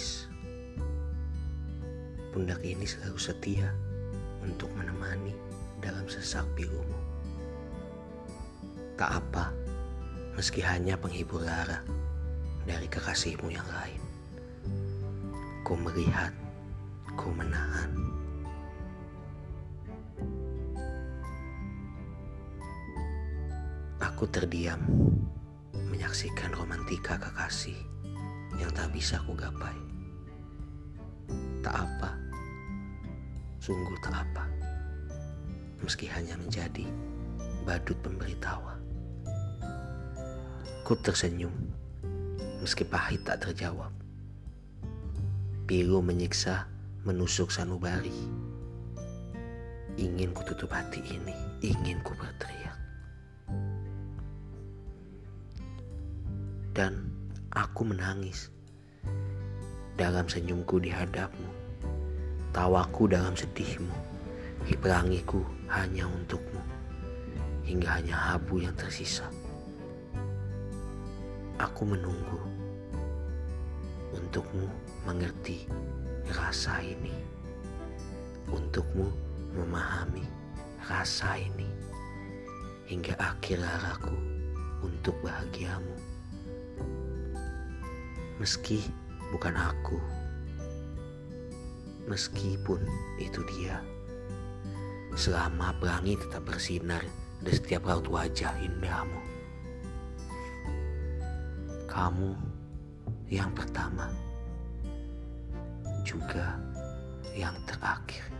menangis. Pundak ini selalu setia untuk menemani dalam sesak birumu. Tak apa, meski hanya penghibur lara dari kekasihmu yang lain. Ku melihat, ku menahan. Aku terdiam menyaksikan romantika kekasih yang tak bisa ku gapai. Tak apa, sungguh tak apa, meski hanya menjadi badut pemberitawa. Ku tersenyum, meski pahit tak terjawab. Pilu menyiksa, menusuk sanubari. Ingin ku tutup hati ini, ingin ku berteriak. Dan aku menangis dalam senyumku di hadapmu, tawaku dalam sedihmu, hiperangiku hanya untukmu, hingga hanya habu yang tersisa. Aku menunggu. Untukmu mengerti rasa ini, untukmu memahami rasa ini, hingga akhir haraku untuk bahagiamu. Meski bukan aku, meskipun itu dia, selama pelangi tetap bersinar di setiap raut wajah indahmu. Kamu yang pertama, juga yang terakhir.